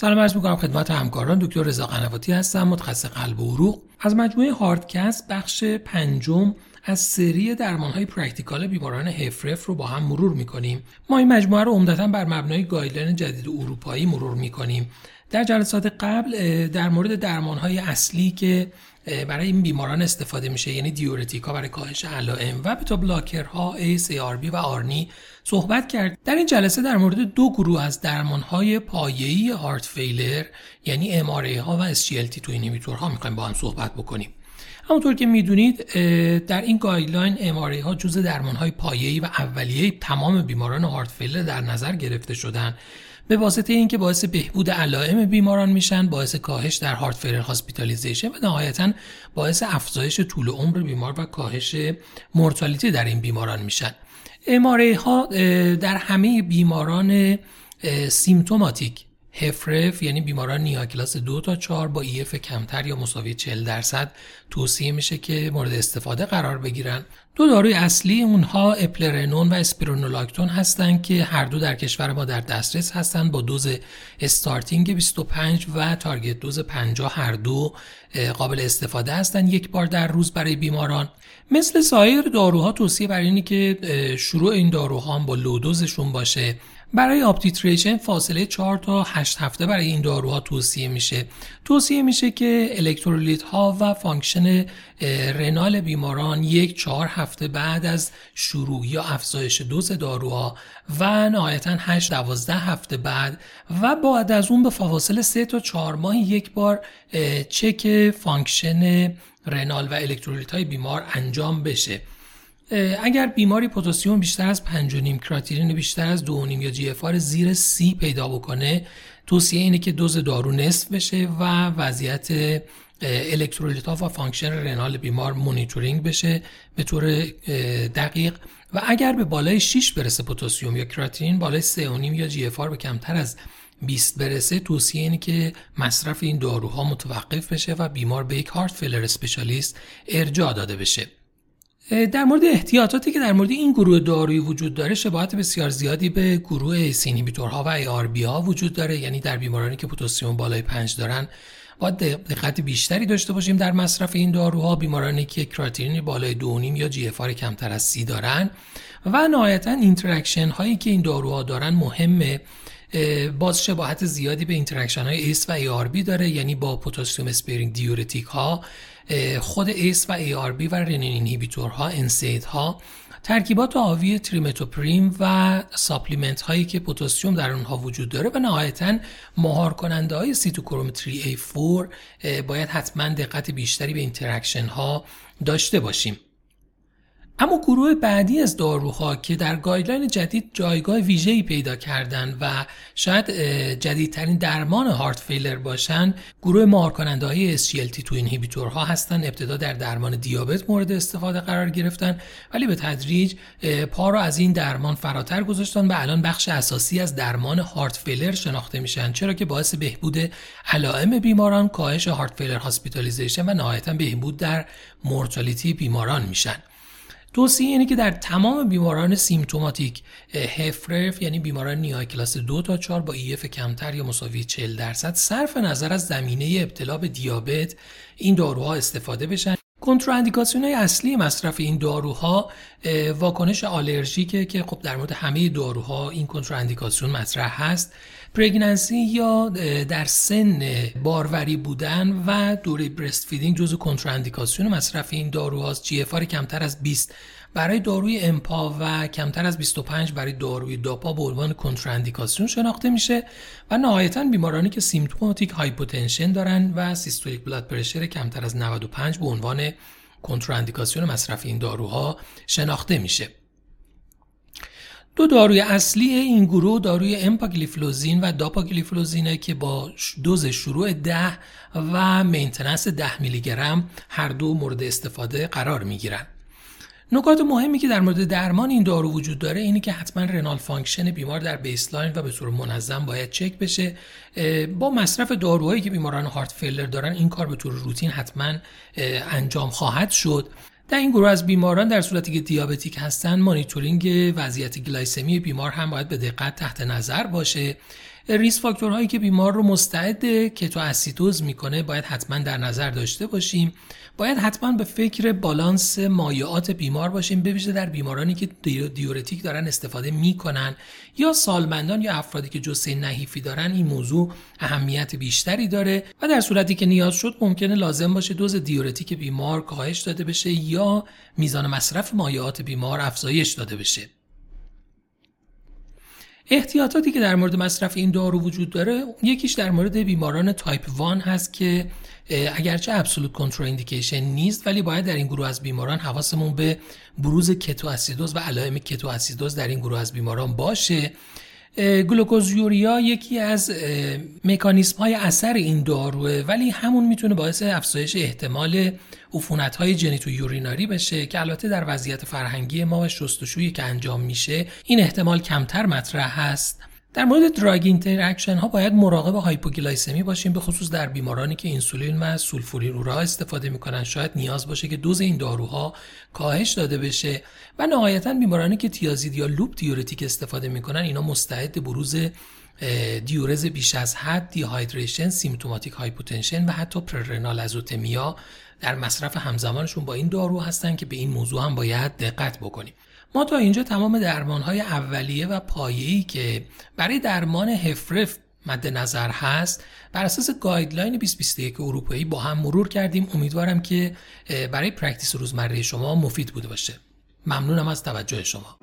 سلام عرض می‌کنم خدمت همکاران. دکتر رضا قنواتی هستم متخصص قلب و عروق. از مجموعه HeartCast بخش پنجم از سری درمان های practical بیماران HFrEF رو با هم مرور می‌کنیم. ما این مجموعه رو عمدتا بر مبنای guideline جدید اروپایی مرور می‌کنیم. در جلسات قبل در مورد درمان های اصلی که برای این بیماران استفاده میشه یعنی diuretic ها برای کاهش علائم و beta blocker ها ACE ARB و ARNI صحبت کرد. در این جلسه در مورد دو گروه از درمان های پایه‌ای heart failure یعنی MRA ها و SGLT2 inhibitor ها می‌خوایم با هم صحبت بکنیم. همونطور که می‌دونید در این guideline MRA ها جزء درمان های پایه‌ای و اولیه تمام بیماران heart failure در نظر گرفته شدن. به واسطه اینکه باعث بهبود علائم بیماران میشن باعث کاهش در heart failure hospitalization و نهایتا باعث افزایش طول عمر بیمار و کاهش mortality در این بیماران میشن. MRA ها در همه بیماران symptomatic HFrEF یعنی بیماران NYHA class دو تا 4 با EF کمتر یا مساوی 40 درصد توصیه میشه که مورد استفاده قرار بگیرن. دو داروی اصلی اونها اپلرنون و اسپیرونولاکتون هستند که هر دو در کشور ما در دسترس هستند با دوز starting 25 و target dose 50 هر دو قابل استفاده هستند یک بار در روز برای بیماران. مثل سایر داروها توصیه بر اینه که شروع این داروها هم با low doseشون باشه. برای up-titration فاصله 4 تا 8 هفته برای این داروها توصیه میشه. توصیه میشه که الکترولیت ها و function renal بیماران یک چهار هفته بعد از شروع یا افزایش دوز داروها و نهایتا 8 12 هفته بعد و بعد از اون به فواصل 3 تا 4 ماه یک بار چک function renal و الکترولیت های بیمار انجام بشه. اگر بیماری پتاسیم بیشتر از 5.5 کراتینین بیشتر از 2.5 یا GFR زیر سی پیدا بکنه توصیه اینه که دوز دارو نصف بشه و وضعیت الکترولیت ها و function renal بیمار مونیتورینگ بشه به طور دقیق. و اگر به بالای 6 برسه پتاسیم یا کراتینین بالای 3.5 یا GFR به کمتر از 20 برسه توصیه اینه که مصرف این داروها متوقف بشه و بیمار به یک هارت فیلر اسپشیالیست ارجاع داده بشه. در مورد احتیاطاتی که در مورد این گروه دارویی وجود داره شباهت بسیار زیادی به گروه سینیبیتورها و ای ها وجود داره. یعنی در بیمارانی که پتاسیم بالای 5 دارن باید دقت بیشتری داشته باشیم در مصرف این داروها. بیمارانی که کراتینین بالای 2.5 یا جی کمتر از 30 دارن. و نهایتا interaction هایی که این داروها دارن مهمه. باز شباهت زیادی به interaction های ایس و ای داره. یعنی با potassium-sparing diuretic ها خود ACE و ARB و renin inhibitor ها NSAID ها ترکیبات حاوی تریمتوپریم و supplement هایی که پتاسیم در اونها وجود داره و نهایتا مهار کننده های سیتوکروم 3A4 باید حتما دقت بیشتری به interaction ها داشته باشیم. اما گروه بعدی از داروها که در guideline جدید جایگاه ویژه‌ای پیدا کردن و شاید جدیدترین درمان heart failure باشن گروه مهار کننده های SGLT2 inhibitorها هستند ابتدا در درمان دیابت مورد استفاده قرار گرفتن ولی به تدریج پا را از این درمان فراتر گذاشتن و الان بخش اساسی از درمان heart failure شناخته میشن چرا که باعث بهبود علائم بیماران کاهش heart failure hospitalization و نهایتا بهبود در mortality بیماران میشن. توصیه اینه که در تمام بیماران symptomatic HFrEF یعنی بیماران NYHA class دو تا 4 با EF کمتر یا مساوی 40 درصد صرف نظر از زمینه ابتلا به دیابت این داروها استفاده بشن. contraindication های اصلی مصرف این داروها واکنش آلرژیکه که خب در مورد همه داروها این contraindication مطرح هست. pregnancy یا در سن باروری بودن و دوره breastfeeding جزو contraindication مصرف این داروهاست. GFR کمتر از 20 برای داروی empa و کمتر از 25 برای داروی dapa به عنوان contraindication شناخته میشه و نهایتا بیمارانی که symptomatic hypotension دارن و systolic blood pressure کمتر از 95 به عنوان contraindication مصرف این داروها شناخته میشه دو داروی اصلی این گروه داروی امپاگلیفلوزین و dapagliflozinه که با دوز شروع 10 و maintenance 10 میلی گرم هر دو مورد استفاده قرار می گیرن. نکات مهمی که در مورد درمان این دارو وجود داره اینه که حتما renal function بیمار در baseline و به طور منظم باید چک بشه. با مصرف داروهایی که بیماران heart failure دارن این کار به طور روتین حتما انجام خواهد شد. در این گروه از بیماران در صورتی که diabetic هستند مانیتورینگ وضعیت glycemy بیمار هم باید به دقت تحت نظر باشه. risk factorهایی که بیمار رو مستعد کتو اسیدوز می‌کنه باید حتما در نظر داشته باشیم. باید حتما به فکر بالانس مایعات بیمار باشیم بویژه در بیمارانی که diuretic دارن استفاده می‌کنن یا سالمندان یا افرادی که جثه نحیفی دارن این موضوع اهمیت بیشتری داره و در صورتی که نیاز شد ممکنه لازم باشه دوز diuretic بیمار کاهش داده بشه یا میزان مصرف مایعات بیمار افزایش داده بشه. احتیاطاتی که در مورد مصرف این دارو وجود داره یکیش در مورد بیماران تایپ 1 هست که اگرچه absolute contraindication نیست ولی باید در این گروه از بیماران حواسمون به بروز کتو اسیدوز و علائم کتو اسیدوز در این گروه از بیماران باشه. glucosuria یکی از مکانیسم های اثر این داروئه ولی همون می‌تونه باعث افزایش احتمال عفونت های genitourinary بشه که البته در وضعیت فرهنگی ما و شستشویی که انجام میشه این احتمال کمتر مطرح هست در مورد drug interaction ها باید مراقب hypoglycemy باشیم به خصوص در بیمارانی که اینسولین و سولفونیل اوره استفاده می‌کنن. شاید نیاز باشه که دوز این داروها کاهش داده بشه و نهایتا بیمارانی که thiazide یا loop diuretic استفاده می‌کنن اینا مستعد بروز diurese بیش از حد dehydration symptomatic hypotension و حتی prerenal azotemia در مصرف همزمانشون با این دارو هستن که به این موضوع هم باید دقت بکنیم. ما تا اینجا تمام درمانهای اولیه و پایه‌ای که برای درمان HFrEF مد نظر هست بر اساس guideline 2021 اروپایی با هم مرور کردیم. امیدوارم که برای practice روزمره شما مفید بوده باشه. ممنونم از توجه شما.